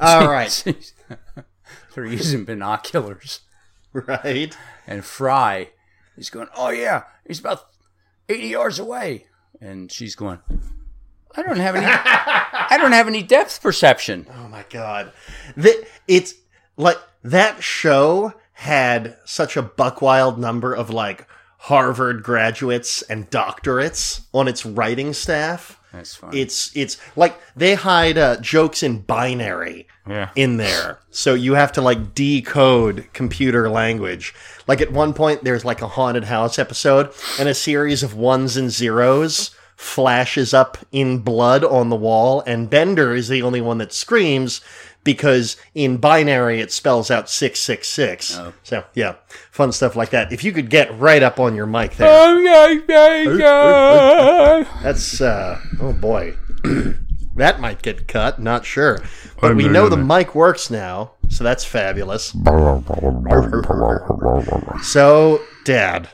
All right, They're using binoculars. right. And Fry is going, Oh, yeah, he's about 80 yards away. And she's going, I don't have any. I don't have any depth perception. Oh my god, the, it's like that show had such a buckwild number of like Harvard graduates and doctorates on its writing staff. That's fine. It's it's like they hide uh, jokes in binary Yeah. in there, so you have to like decode computer language. Like at one point, there's like a haunted house episode, and a series of ones and zeros flashes up in blood on the wall, and Bender is the only one that screams because in binary it spells out six six six. Oh. So yeah, fun stuff like that. If you could get right up on your mic there. Oh, yeah, yeah, yeah. That's uh oh boy. that might get cut, not sure. But we know the mic works now, so that's fabulous. So, Dad,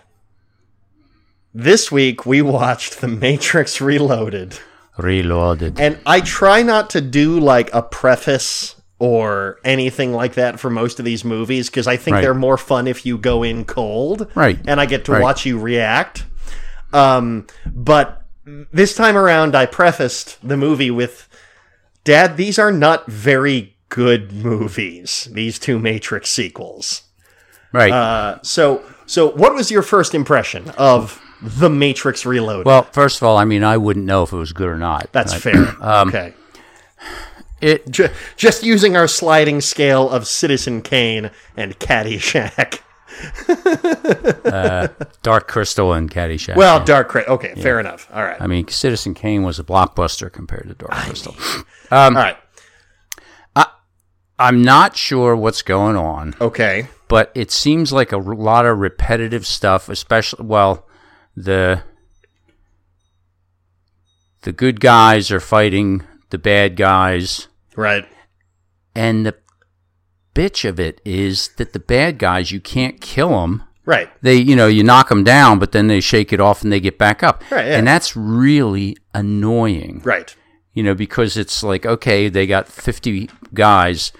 this week we watched The Matrix Reloaded. Reloaded. And I try not to do like a preface or anything like that for most of these movies because I think Right. they're more fun if you go in cold. Right. And I get to Right. watch you react. Um, but this time around, I prefaced the movie with Dad, these are not very good movies, these two Matrix sequels. Right. Uh, so, so what was your first impression of The Matrix Reloaded? well, first of all, I mean, I wouldn't know if it was good or not. That's Right? fair. Um, okay. It Ju- just using our sliding scale of Citizen Kane and Caddyshack. Uh, Dark Crystal and Caddyshack. Well, Dark Crit. Okay, fair enough. All right. I mean, Citizen Kane was a blockbuster compared to Dark Crystal. Um, all right. I'm not sure what's going on, Okay. but it seems like a r- lot of repetitive stuff, especially well, the the good guys are fighting the bad guys, Right. and the bitch of it is that the bad guys you can't kill them. Right. They, you know, you knock them down, but then they shake it off and they get back up, Right, yeah. and that's really annoying. Right. you know, because it's like, okay, they got 50 guys.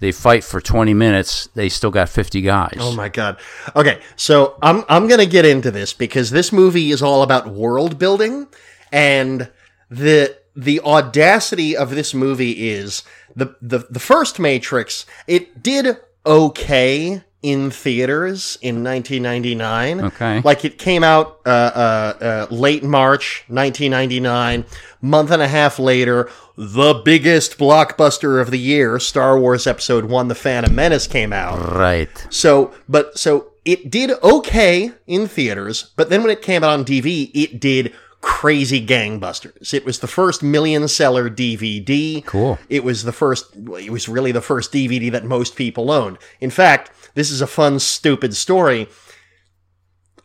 They fight for 20 minutes. They still got 50 guys. Oh my god. Okay, so I'm I'm gonna get into this because this movie is all about world building, and the the audacity of this movie is the the the first Matrix. It did okay in theaters in 1999. Okay. like it came out uh, uh, uh, late March 1999. Month and a half later, the biggest blockbuster of the year, Star Wars Episode One: The Phantom Menace, came out. Right. So, but so it did okay in theaters, but then when it came out on DVD, it did crazy gangbusters. It was the first million seller DVD. Cool. It was the first, it was really the first DVD that most people owned. In fact, this is a fun, stupid story.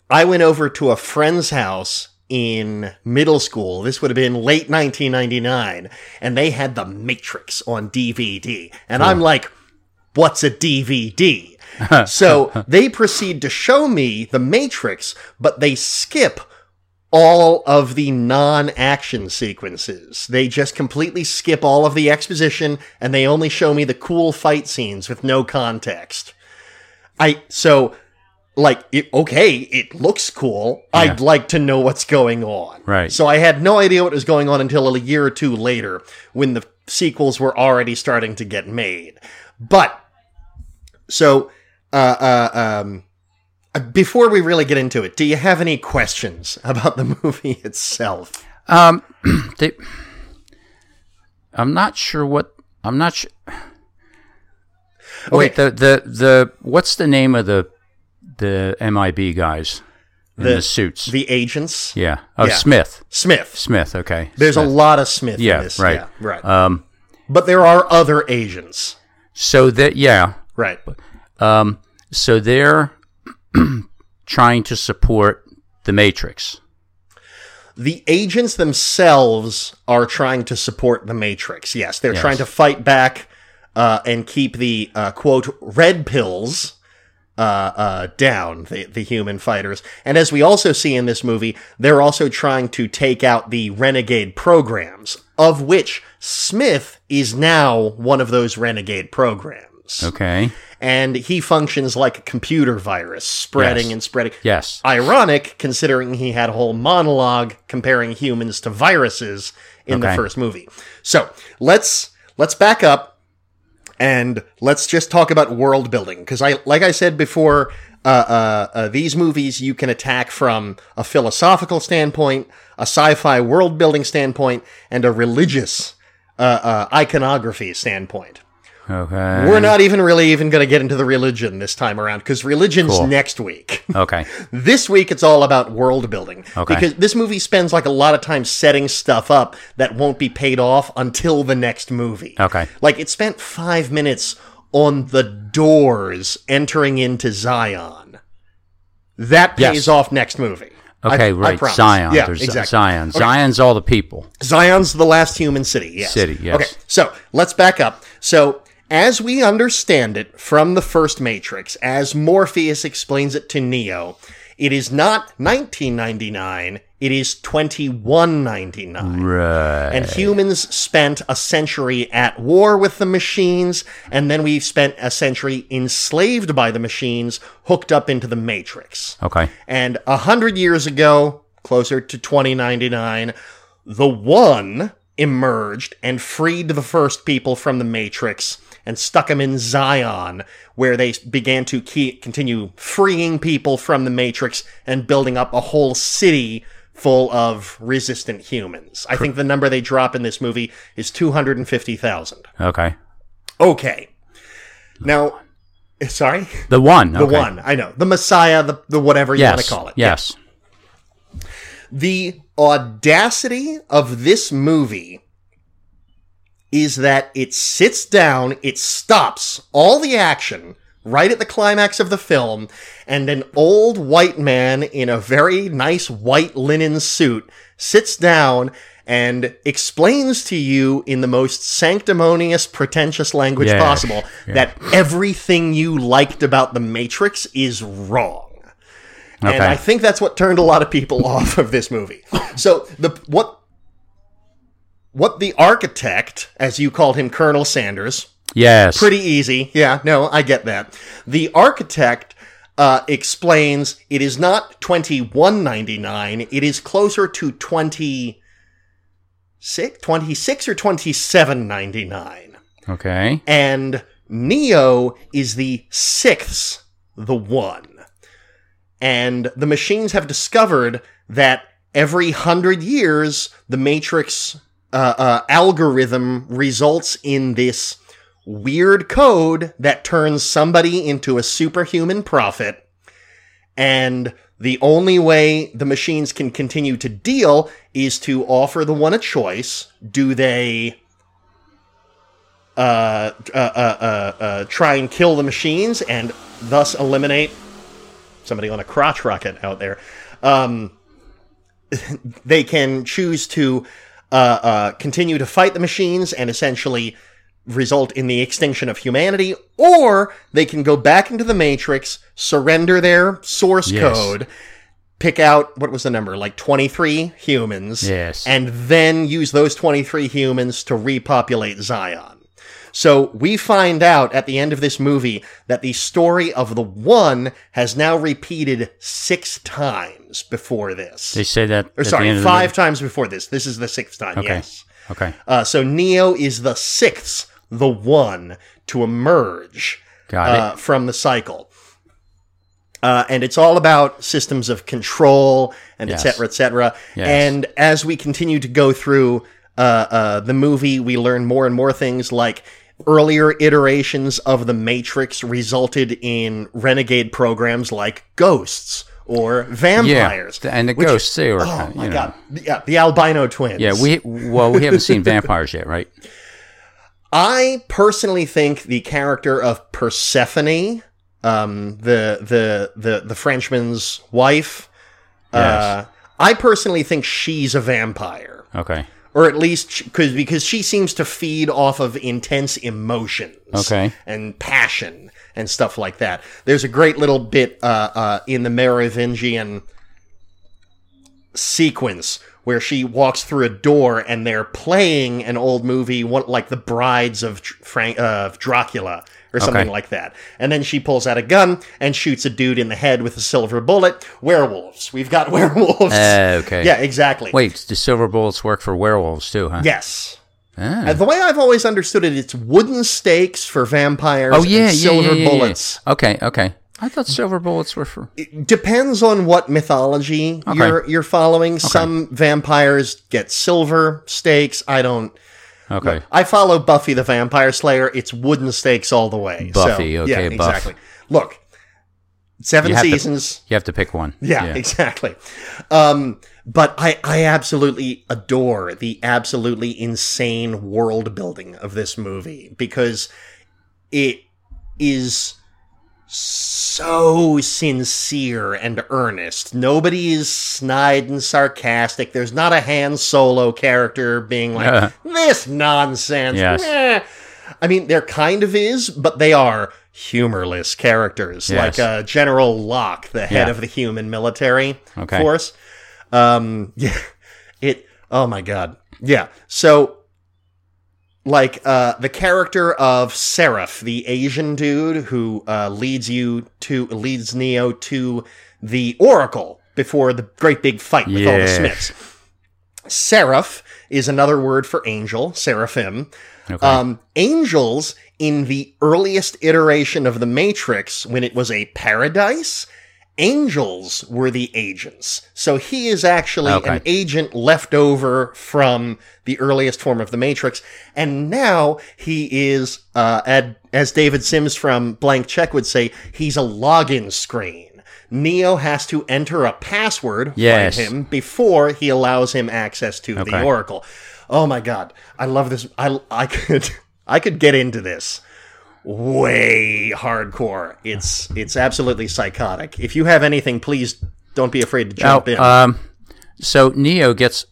I went over to a friend's house in middle school. This would have been late 1999, and they had The Matrix on DVD. And I'm like, what's a DVD? so they proceed to show me The Matrix, but they skip all of the non-action sequences. They just completely skip all of the exposition and they only show me the cool fight scenes with no context. I so like it, okay, it looks cool. I'd like to know what's going on. Right. So I had no idea what was going on until a year or two later when the sequels were already starting to get made. But so uh, uh, um, before we really get into it, do you have any questions about the movie itself? Um, they, I'm not sure what. I'm not sure. Wait, the, the the what's the name of the the MIB guys in the, The- suits? The agents, yeah. Oh, Yeah. Smith. Smith. Smith. Okay. There's a lot of Smith Yeah, in this. right. Yeah, right. Um. but there are other agents. So that yeah. Right. Um. So they're trying to support the Matrix. The agents themselves are trying to support the Matrix. Yes, they're Yes. trying to fight back uh, and keep the uh, quote red pills uh, uh, down, the, the human fighters. And as we also see in this movie, they're also trying to take out the renegade programs, of which Smith is now one of those renegade programs. Okay. And he functions like a computer virus, spreading Yes. and spreading. Yes. Ironic, considering he had a whole monologue comparing humans to viruses in the first movie. So let's let's back up and let's just talk about world building because I, like I said before, uh, uh, uh, these movies you can attack from a philosophical standpoint, a sci-fi world building standpoint, and a religious uh, uh, iconography standpoint. Okay. We're not even really even going to get into the religion this time around because religion's Cool. next week. Okay. This week it's all about world building. Okay. Because this movie spends like a lot of time setting stuff up that won't be paid off until the next movie. Okay. Like it spent five minutes on the doors entering into Zion. That pays Yes. off next movie. Okay, I right. promise. Zion. Yeah, There's exactly. Zion. Okay. Zion's all the people. Zion's the last human city. Yes. City, yes. Okay, so let's back up. So, as we understand it from the first Matrix, as Morpheus explains it to Neo, it is not 1999, it is 2199. Right. And humans spent a century at war with the machines, and then we've spent a century enslaved by the machines, hooked up into the Matrix. Okay. And a hundred years ago, closer to 2099, the One emerged and freed the first people from the Matrix and stuck them in Zion, where they began to keep, continue freeing people from the Matrix and building up a whole city full of resistant humans. I think the number they drop in this movie is 250,000. Okay. Okay. Now, sorry? The one. The okay. one, I know. The Messiah, the, the whatever you want to call it. Yes. The audacity of this movie is that it sits down, it stops all the action right at the climax of the film, and an old white man in a very nice white linen suit sits down and explains to you in the most sanctimonious, pretentious language Yeah, possible yeah. that everything you liked about The Matrix is wrong. And I think that's what turned a lot of people off of this movie. So the what what the architect, as you called him, Colonel Sanders, Yes. pretty easy. Yeah, no, I get that. The architect uh, explains it is not twenty one ninety nine. It is closer to twenty six, twenty six or twenty seven ninety nine Okay. and Neo is the sixth, the one. And the machines have discovered that every hundred years, the Matrix uh, uh, algorithm results in this weird code that turns somebody into a superhuman prophet. And the only way the machines can continue to deal is to offer the one a choice. Do they uh, uh, uh, uh, try and kill the machines and thus eliminate somebody on a crotch rocket out there. Um, they can choose to uh, uh, continue to fight the machines and essentially result in the extinction of humanity, or they can go back into the Matrix, surrender their source Yes. code, pick out what was the number, like 23 humans, Yes. and then use those 23 humans to repopulate Zion. So we find out at the end of this movie that the story of the one has now repeated six times before this. They say that. or sorry, five times before this. This is the sixth time. Okay. Yes. Okay. Uh, so Neo is the sixth, the one to emerge uh, from the cycle. Uh, and it's all about systems of control and Yes. et cetera, et cetera. Yes. And as we continue to go through uh, uh, the movie, we learn more and more things like earlier iterations of the Matrix resulted in renegade programs like ghosts or vampires. Yeah. And the which- ghosts they were. Oh kind of, my you know. god! Yeah, the albino twins. Yeah. We well we haven't seen vampires yet, right? I personally think the character of Persephone, um, the the the the Frenchman's wife, uh, I personally think she's a vampire. Okay. Or at least because because she seems to feed off of intense emotions Okay. and passion and stuff like that. There's a great little bit uh, uh, in the Merovingian sequence where she walks through a door and they're playing an old movie, one, like The Brides of Frank, uh, of Dracula or something Okay. like that. And then she pulls out a gun and shoots a dude in the head with a silver bullet. Werewolves. We've got werewolves. Uh, okay. Yeah, exactly. Wait, do silver bullets work for werewolves too, huh? Yes. Ah. Uh, the way I've always understood it, it's wooden stakes for vampires Oh yeah, silver yeah, yeah, yeah. bullets. Okay, okay. I thought silver bullets were for. It depends on what mythology Okay. you're you're following. Some vampires get silver stakes. I don't. Okay. I follow Buffy the Vampire Slayer. It's wooden stakes all the way. So, Buffy, okay, yeah, Buff. exactly. Look, seven You have to- seasons. You have to pick one. Yeah, exactly. Um, but I, I absolutely adore the absolutely insane world building of this movie because it is so sincere and earnest. Nobody is snide and sarcastic. There's not a Han Solo character being like, Uh. this nonsense. Yes. meh." I mean, there kind of is, but they are humorless characters, Yes. like uh, General Locke, the head Yeah. of the human military Okay. force. Um, yeah, it. Oh my god, yeah. So, like, uh, the character of Seraph, the Asian dude who uh, leads you to leads Neo to the Oracle before the great big fight with all the Smiths. Seraph is another word for angel, seraphim. Okay. Um, angels in the earliest iteration of the Matrix, when it was a paradise, angels were the agents. So he is actually Okay. an agent left over from the earliest form of the Matrix, and now he is, uh, ad, as David Sims from Blank Check would say, he's a login screen. Neo has to enter a password Yes. him before he allows him access to the Oracle. Oh my god, I love this. I I could I could get into this way hardcore. It's it's absolutely psychotic. If you have anything, please don't be afraid to jump in. um, so Neo gets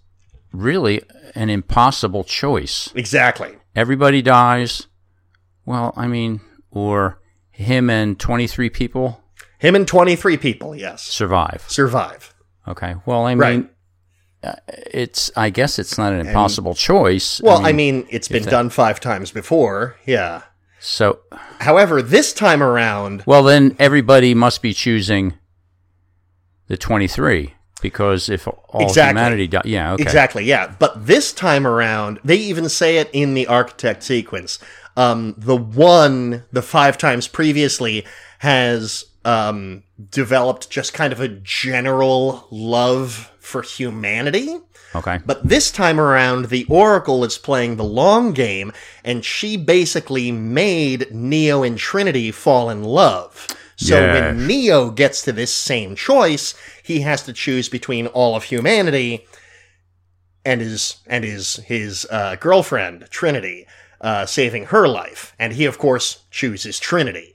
really an impossible choice. exactly. Everybody dies. Well, I mean, or him and 23 people Him and twenty three people, yes, survive. survive. Okay. Well, I mean, Right. uh, it's. I guess it's not an impossible choice. Well, I mean, it's been done five times before. Yeah. So However, this time around, well, then everybody must be choosing the 23 because if all Exactly. humanity died, yeah, okay, Exactly, yeah. But this time around, they even say it in the architect sequence. Um, the one, the five times previously, has um, developed just kind of a general love for humanity. okay, But this time around, the Oracle is playing the long game, and she basically made Neo and Trinity fall in love. So Yes. when Neo gets to this same choice, he has to choose between all of humanity and his and his his uh, girlfriend Trinity, uh, saving her life, and he of course chooses Trinity.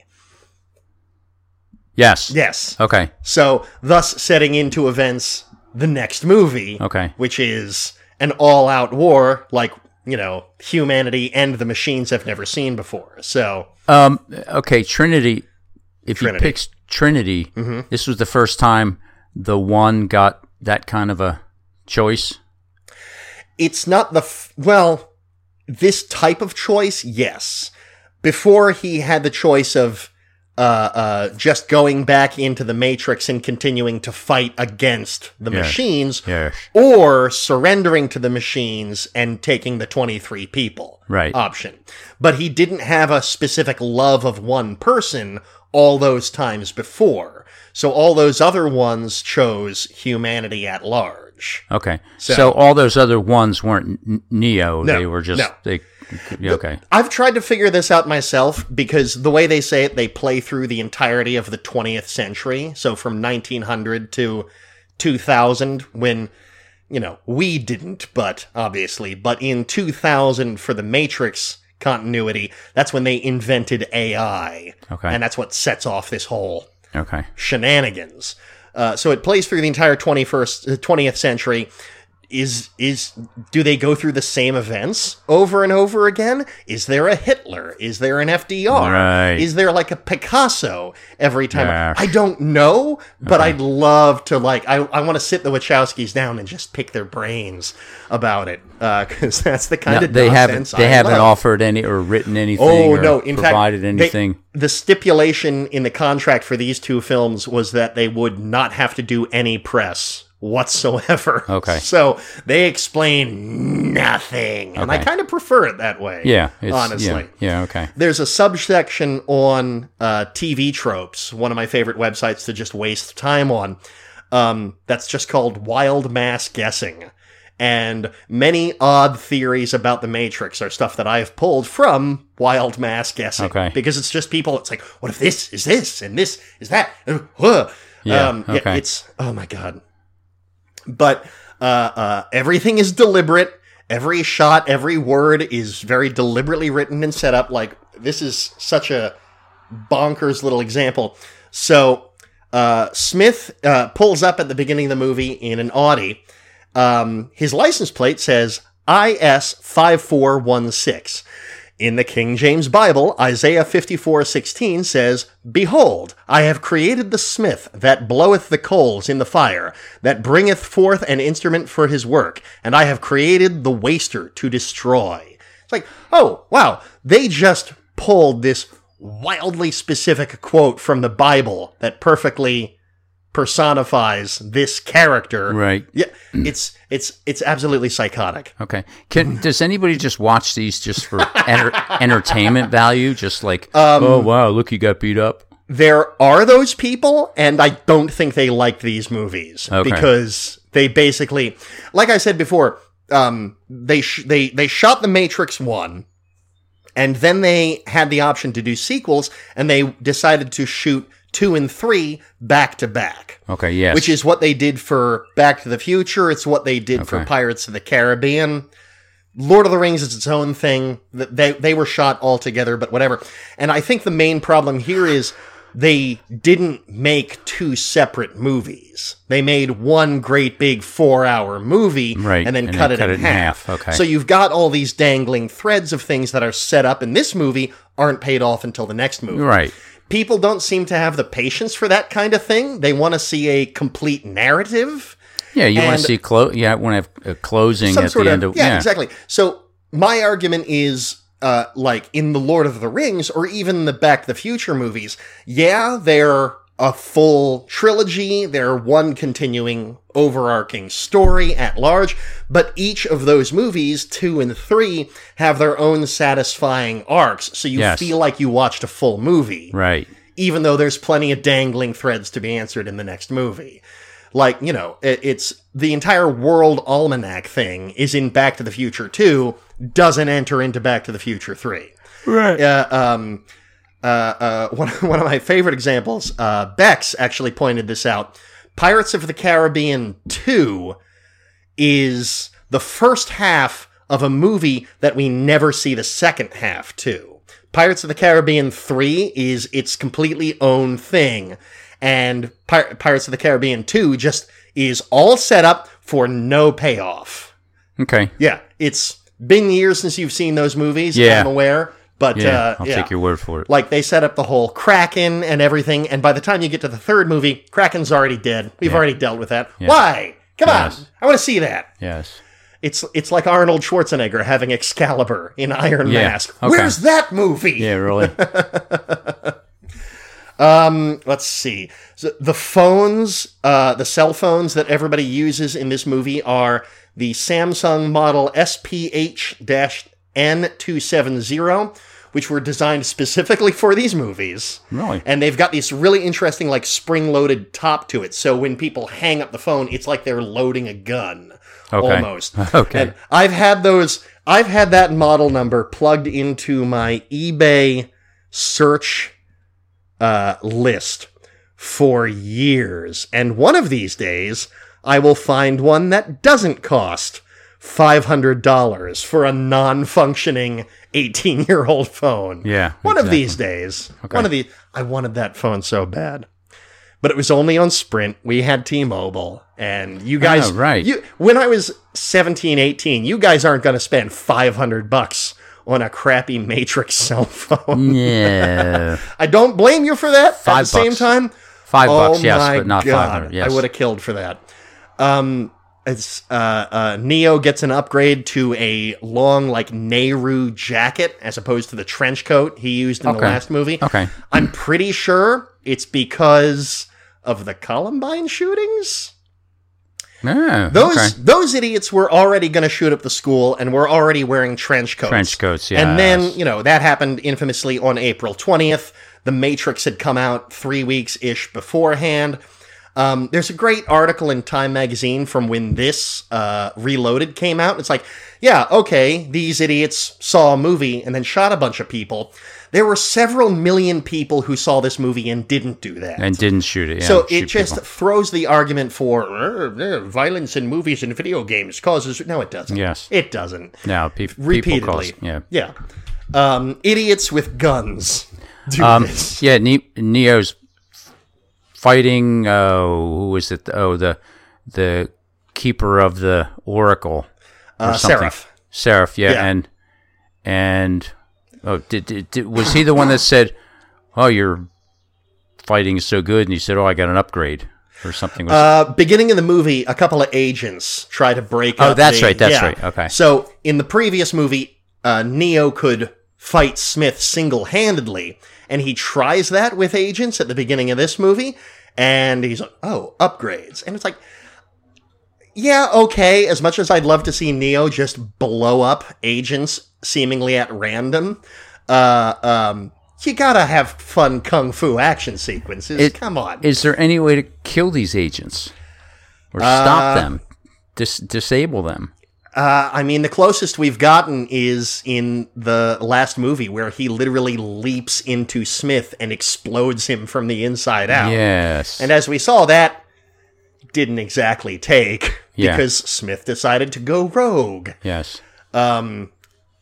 yes, Yes. okay, So thus setting into events the next movie okay, which is an all-out war like you know humanity and the machines have never seen before so um, okay. Trinity. If Trinity. he picks Trinity, this was the first time the one got that kind of a choice. it's not the f- well this type of choice yes before he had the choice of uh, uh, just going back into the matrix and continuing to fight against the Yes. machines Yes, or surrendering to the machines and taking the 23 people Right. option. But he didn't have a specific love of one person all those times before. So all those other ones chose humanity at large. okay. So- So, all those other ones weren't Neo. No, they were just no. they. Okay. I've tried to figure this out myself because the way they say it, they play through the entirety of the 20th century. So from 1900 to 2000, when, you know, we didn't, but obviously, but in 2000 for the Matrix continuity, that's when they invented AI. Okay. And that's what sets off this whole Okay. shenanigans. Uh, so it plays through the entire 21st, uh, 20th century. Is is do they go through the same events over and over again? Is there a Hitler? Is there an FDR? Right. Is there like a Picasso every time? Yeah. I don't know, but I'd love to like I, I want to sit the Wachowskis down and just pick their brains about it uh, because that's the kind No, of they haven't. They I haven't love. offered any or written anything. Oh or no! In provided fact, they- anything. the stipulation in the contract for these two films was that they would not have to do any press whatsoever. Okay. So they explain nothing, and I kind of prefer it that way. yeah. It's, honestly. Yeah. Yeah. Okay. There's a subsection on uh, TV tropes, one of my favorite websites to just waste time on. Um, that's just called Wild Mass Guessing. And many odd theories about the Matrix are stuff that I have pulled from Wild Mass Guessing. Okay. Because it's just people, it's like, what if this is this and this is that? Uh. Yeah, Um, okay. it's, oh my God. But uh, uh, everything is deliberate. Every shot, every word is very deliberately written and set up. Like this is such a bonkers little example. So uh, Smith uh, pulls up at the beginning of the movie in an Audi. Um, his license plate says IS5416. In the King James Bible, Isaiah 54:16 says, "Behold, I have created the smith that bloweth the coals in the fire, that bringeth forth an instrument for his work, and I have created the waster to destroy." It's like, "Oh, wow, they just pulled this wildly specific quote from the Bible that perfectly personifies this character." Right. Yeah, it's it's it's absolutely psychotic. Okay. Can does anybody just watch these just for enter, entertainment value? Just like, Um, oh wow, look, you got beat up. there are those people, and I don't think they like these movies Okay. because they basically, like I said before, um, they sh- they they shot The Matrix one, and then they had the option to do sequels, and they decided to shoot two and three back to back. Okay. Yes. Which is what they did for Back to the Future. It's what they did for Pirates of the Caribbean. Lord of the Rings is its own thing. Th- They they were shot all together, but whatever. And I think the main problem here is they didn't make two separate movies. They made one great big four hour movie Right, and then and cut, it, cut in it in half. half, okay. So you've got all these dangling threads of things that are set up in this movie aren't paid off until the next movie right. People don't seem to have the patience for that kind of thing. They want to see a complete narrative. Yeah. You want to see close? Yeah. Want to have a closing at the of, end of yeah, exactly. So my argument is uh, like in the Lord of the Rings or even the Back to the Future movies, yeah, they're a full trilogy. They're one continuing overarching story at large, but each of those movies, two and three, have their own satisfying arcs. So you Yes. feel like you watched a full movie. Right. even though there's plenty of dangling threads to be answered in the next movie. Like, you know, it, it's the entire world almanac thing is in Back to the Future 2, doesn't enter into Back to the Future 3. Right. Uh, um, uh, uh, one, one of my favorite examples, uh, Bex actually pointed this out. Pirates of the Caribbean 2 is the first half of a movie that we never see the second half to. Pirates of the Caribbean 3 is its completely own thing. And Pir- Pirates of the Caribbean 2 just is all set up for no payoff. Okay. Yeah, it's been years since you've seen those movies, Yeah. I'm aware. But Yeah. uh, I'll yeah. take your word for it. Like they set up the whole Kraken and everything, and by the time you get to the third movie, Kraken's already dead. We've Yeah. already dealt with that. Why? Come Yes. on, I want to see that. Yes. It's it's like Arnold Schwarzenegger having Excalibur in Iron Mask. okay. Where's that movie? Yeah. Really. Um, let's see. So the phones, uh, the cell phones that everybody uses in this movie are the Samsung model SPH-N270, which were designed specifically for these movies. Really? And they've got this really interesting, like, spring-loaded top to it. So when people hang up the phone, it's like they're loading a gun. Okay. Almost. Okay. And I've had those, I've had that model number plugged into my eBay search uh, list for years. And one of these days, I will find one that doesn't cost $500 for a non functioning 18 year old phone. Yeah, One of these days. One of the, I wanted that phone so bad. but it was only on Sprint. We had T-Mobile, and you guys, Oh, right. You when I was 17, 18, you guys aren't going to spend 500 bucks on a crappy Matrix cell phone. Yeah. I don't blame you for that. At Five the same time, Five oh bucks, yes, but not God, 500. Yes. I would have killed for that. Um, it's uh, uh, Neo gets an upgrade to a long like Nehru jacket as opposed to the trench coat he used in the last movie. Okay. I'm pretty sure it's because of the Columbine shootings. Oh, Those okay. those idiots were already going to shoot up the school and were already wearing trench coats. Trench coats, yeah. And then, you know, that happened infamously on April 20th. The Matrix had come out three weeks ish beforehand. Um, there's a great article in Time magazine from when this uh, Reloaded came out. It's like, yeah, okay, these idiots saw a movie and then shot a bunch of people. There were several million people who saw this movie and didn't do that. and didn't shoot it. Yeah, So it just people. throws the argument for "Uh, uh, violence in movies and video games causes. No, it doesn't. Yes. It doesn't. No, pe- people Repeatedly. cause, yeah. Yeah. Um, idiots with guns Um, yeah, ne- Neo's fighting. Oh, who was it? Oh, the the keeper of the oracle. or Uh, something. Seraph. Seraph, yeah, Yeah. and and oh, did, did, did was he the one that said, "Oh, your fighting is so good," and he said, "Oh, I got an upgrade." Or something. Was, Uh, beginning in the movie, a couple of agents try to break Oh, that's the- right, that's yeah. right, okay. So in the previous movie, uh, Neo could fight Smith single-handedly, and he tries that with agents at the beginning of this movie, and he's like, oh, upgrades. And it's like, yeah, okay, as much as I'd love to see Neo just blow up agents seemingly at random, uh, um, you gotta have fun kung fu action sequences. It- Come on. is there any way to kill these agents or Uh, stop them, dis- disable them? Uh, I mean, the closest we've gotten is in the last movie where he literally leaps into Smith and explodes him from the inside out. Yes. And as we saw, that didn't exactly take Yeah. because Smith decided to go rogue. Yes. Um,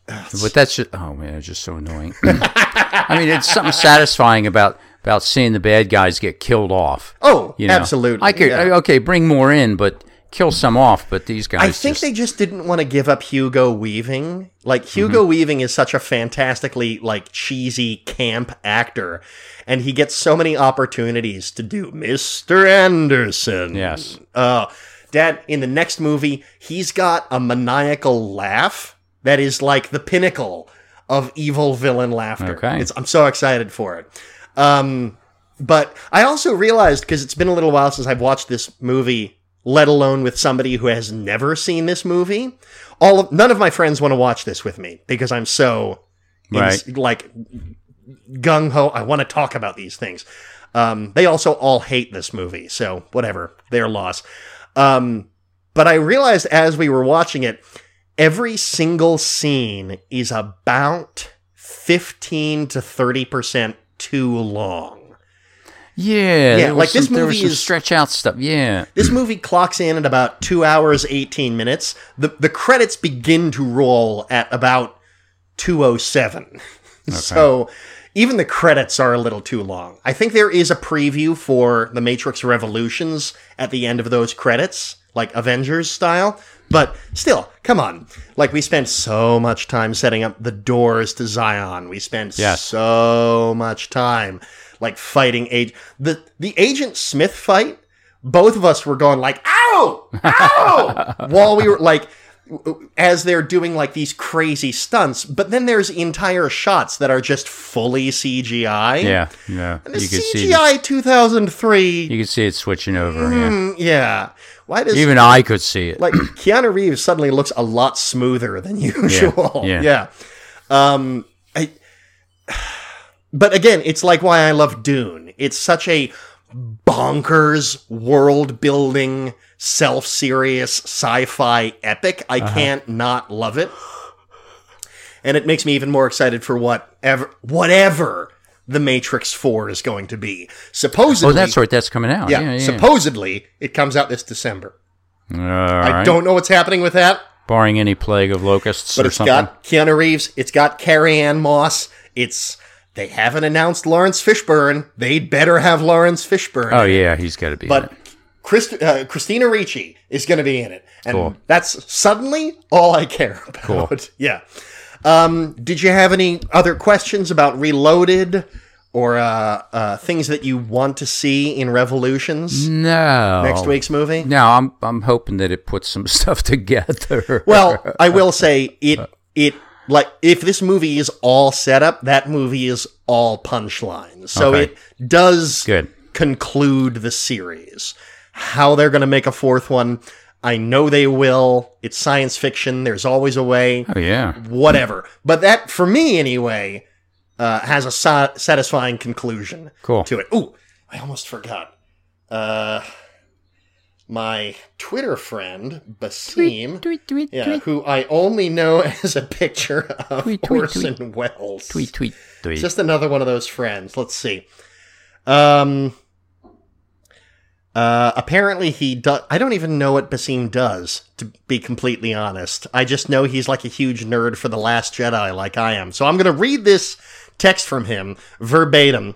But that's just oh man, it's just so annoying. I mean, it's something satisfying about about seeing the bad guys get killed off. oh, You know? absolutely. I could yeah. okay, bring more in, but kill some off. But these guys, I think just, they just didn't want to give up Hugo Weaving. Like Mm-hmm. Hugo Weaving is such a fantastically like cheesy camp actor and he gets so many opportunities to do Mr. Anderson. Yes. Uh dad in the next movie, he's got a maniacal laugh that is like the pinnacle of evil villain laughter. Okay. It's, I'm so excited for it. Um but I also realized because it's been a little while since I've watched this movie, let alone with somebody who has never seen this movie. All of, none of my friends want to watch this with me because I'm so Right. like gung ho. I want to talk about these things. Um, they also all hate this movie, so whatever, their loss. Um, but I realized as we were watching it, every single scene is about fifteen to thirty percent too long. Yeah, was like, this some, was movie is- stretch out stuff. Yeah, This movie clocks in at about two hours eighteen minutes. The the credits begin to roll at about two oh seven. So even the credits are a little too long. I think there is a preview for the Matrix Revolutions at the end of those credits, like Avengers style. But still, come on. Like we spent so much time setting up the doors to Zion. We spent Yes. so much time like fighting age the the Agent Smith fight. Both of us were going like ow, ow, while we were like as they're doing like these crazy stunts. But then there's entire shots that are just fully CGI. yeah, yeah. The You could see, the- CGI 2003. you could see it switching over. mm, yeah. Why does even I could see it. like Keanu Reeves suddenly looks a lot smoother than usual. yeah. yeah. Um, I, but again, it's like why I love Dune. It's such a bonkers world building, self serious sci fi epic. I Uh-huh. can't not love it. And it makes me even more excited for whatever, whatever the Matrix 4 is going to be. Supposedly, oh, that's right. That's coming out. yeah, Yeah, yeah. supposedly it comes out this December. All I right. don't know what's happening with that, barring any plague of locusts but or it's something. got Keanu Reeves, it's got Carrie-Anne Moss, it's they haven't announced Laurence Fishburne. They'd better have Laurence Fishburne. Oh yeah, he's got to be. in But. Christ, uh, Christina Ricci is going to be in it, and Cool. that's suddenly all I care about. Cool. Yeah. Um, did you have any other questions about Reloaded or uh, uh, things that you want to see in Revolutions no next week's movie? No, I'm I'm hoping that it puts some stuff together. Well, I will say it. It like if this movie is all setup, that movie is all punchlines. So Okay. it does Good. conclude the series. How they're going to make a fourth one, I know they will. It's science fiction. There's always a way. oh yeah, Whatever. But that, for me anyway, uh, has a sa- satisfying conclusion Cool. to it. Ooh, I almost forgot. Uh, my Twitter friend Basim, tweet tweet yeah, tweet who I only know as a picture of Orson Welles. tweet tweet tweet. Just another one of those friends. Let's see. Um. Uh, apparently he does. I don't even know what Basim does, to be completely honest. I just know he's like a huge nerd for The Last Jedi, like I am. So I'm going to read this text from him verbatim.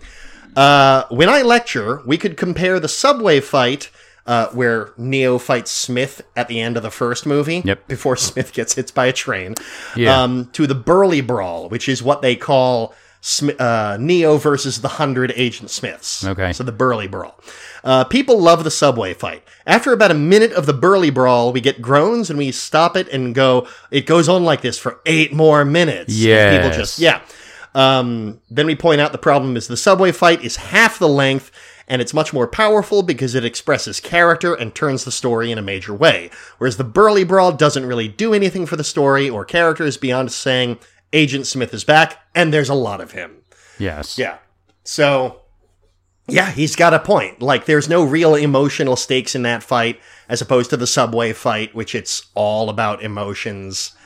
Uh, when I lecture, we could compare the subway fight, uh, where Neo fights Smith at the end of the first movie, Yep. before Smith gets hit by a train, Yeah. um, to the Burly Brawl, which is what they call Sm- uh, Neo versus the Hundred Agent Smiths. Okay. So the Burly Brawl. Uh, people love the subway fight. After about a minute of the Burly Brawl, we get groans and we stop it and go, it goes on like this for eight more minutes. Yeah. People just, yeah. Um, then we point out the problem is the subway fight is half the length and it's much more powerful because it expresses character and turns the story in a major way. Whereas the Burly Brawl doesn't really do anything for the story or characters beyond saying Agent Smith is back and there's a lot of him. yes. Yeah. So, yeah, he's got a point. Like, there's no real emotional stakes in that fight, as opposed to the subway fight, which it's all about emotions.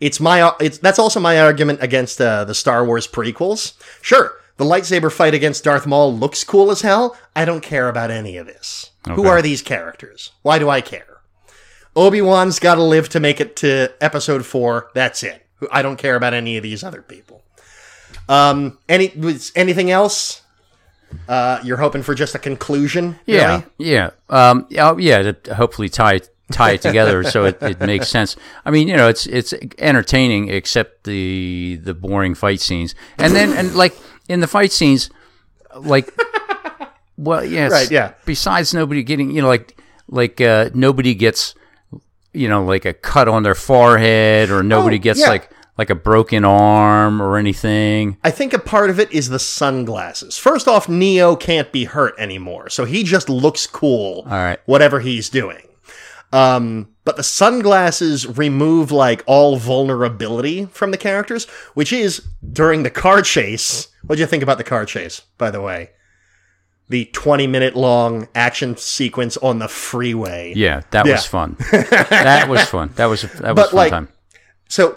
It's my, it's that's also my argument against uh, the Star Wars prequels. Sure, the lightsaber fight against Darth Maul looks cool as hell. I don't care about any of this. Who are these characters? Why do I care? Obi Wan's got to live to make it to Episode Four. That's it. I don't care about any of these other people. Um, any anything else? Uh, you're hoping for just a conclusion? Yeah, really? yeah, um, yeah, yeah. To hopefully tie tie it together so it, it makes sense. I mean, you know, it's it's entertaining except the the boring fight scenes, and then and like in the fight scenes, like, well, yes, Right, yeah. Besides, nobody getting you know like like uh, nobody gets you know like a cut on their forehead or nobody Oh, gets yeah. like like a broken arm or anything. I think a part of it is the sunglasses. First off, Neo can't be hurt anymore, so he just looks cool. All right. whatever he's doing. Um, but the sunglasses remove like all vulnerability from the characters, which is during the car chase. What do you think about the car chase, by the way? The 20 minute long action sequence on the freeway. Yeah, that Yeah. was fun. that was fun. That was that was But, fun like, time. So,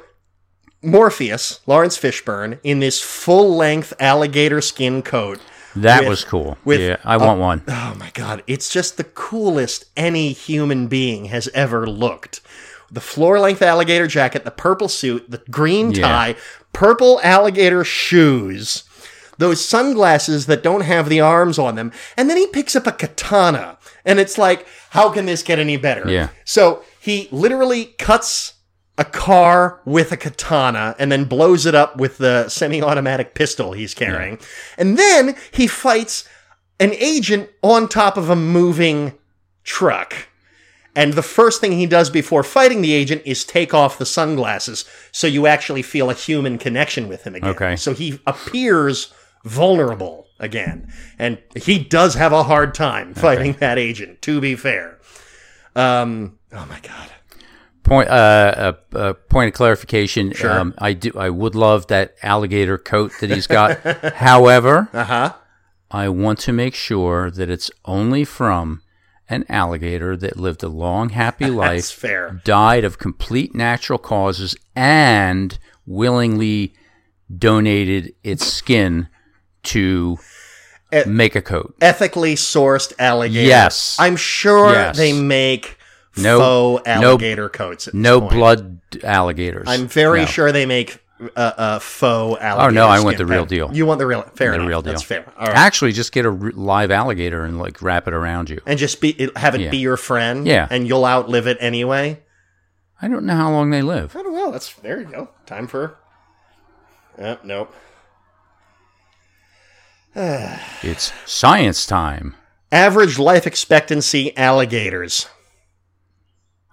Morpheus, Laurence Fishburne, in this full length alligator skin coat. That with- was cool. with- yeah, I want one. Oh my god, it's just the coolest any human being has ever looked. The floor length alligator jacket, the purple suit, the green Yeah. tie, purple alligator shoes, those sunglasses that don't have the arms on them, and then he picks up a katana. And it's like, how can this get any better? Yeah. So he literally cuts a car with a katana and then blows it up with the semi-automatic pistol he's carrying. And then he fights an agent on top of a moving truck. And the first thing he does before fighting the agent is take off the sunglasses so you actually feel a human connection with him again. Okay. So he appears vulnerable again. And he does have a hard time fighting that agent, to be fair. Um, oh my god. Point uh, uh, uh, point of clarification. Um, I do. I would love that alligator coat that he's got. However, Uh-huh. I want to make sure that it's only from an alligator that lived a long, happy That's life, fair. died of complete natural causes, and willingly donated its skin to make a coat. Ethically sourced alligator. Yes. I'm sure Yes. they make No- faux no- coats. No point. blood alligators. I'm very No. sure they make uh, uh, faux alligator. Oh, no, I want the real deal. You want the real, fair The enough. real deal. That's fair. Right. Actually, just get a r- live alligator and like wrap it around you. and just be it- have it Yeah. be your friend. Yeah. and you'll outlive it anyway. I don't know how long they live. I don't know. That's there you go. Time for. Uh, nope. It's science time. Average life expectancy alligators.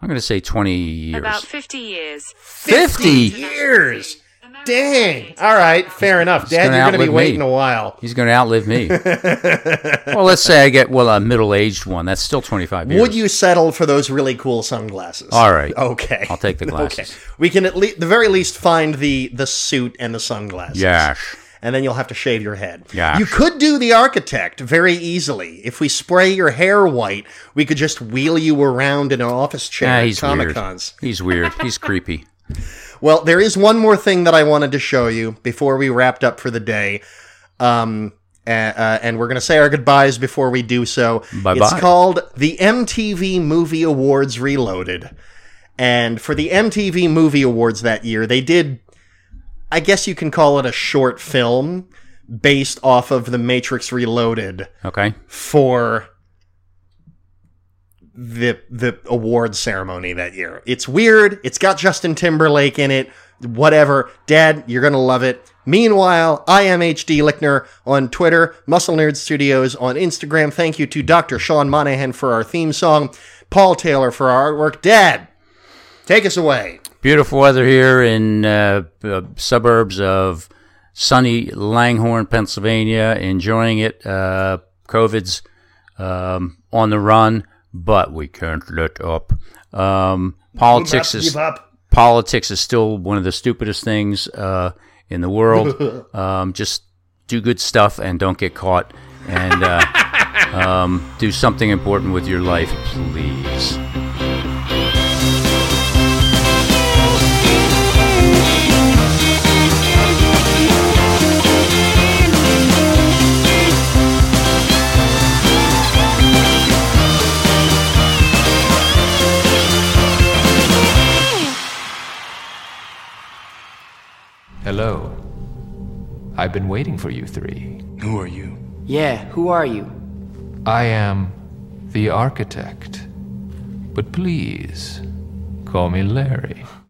I'm going to say 20 years. About 50 years. 50! Years. Dang. All right. Fair enough. Dad, gonna you're going to be waiting me. a while. He's going to outlive me. well, let's say I get, well, a middle aged one. That's still 25 years. Would you settle for those really cool sunglasses? All right. Okay. I'll take the Okay. glasses. We can at least, the very least, find the the suit and the sunglasses. Yash. And then you'll have to shave your head. Yash. You could do the architect very easily. If we spray your hair white, we could just wheel you around in an office chair Ah, at he's Comic. Cons. He's weird. He's creepy. Well, there is one more thing that I wanted to show you before we wrapped up for the day. Um, uh, uh, and we're going to say our goodbyes before we do so. Bye-bye. It's called the MTV Movie Awards Reloaded. And for the MTV Movie Awards that year, they did, I guess you can call it a short film based off of The Matrix Reloaded Okay. for the the award ceremony that year. It's weird. It's got Justin Timberlake in it. Whatever. Dad, you're going to love it. Meanwhile, I am HD Lickner on Twitter, Muscle Nerd Studios on Instagram. Thank you to Dr. Sean Monahan for our theme song, Paul Taylor for our artwork. Dad, take us away. Beautiful weather here in uh, uh, suburbs of sunny Langhorne, Pennsylvania. Enjoying it. Uh, COVID's um, on the run, but we can't let up. Um, politics is up, up. politics is still one of the stupidest things uh, in the world. um, just do good stuff and don't get caught, and uh, um, do something important with your life, please. Hello. I've been waiting for you three. Who are you? Yeah, who are you? I am the architect. But please, call me Larry.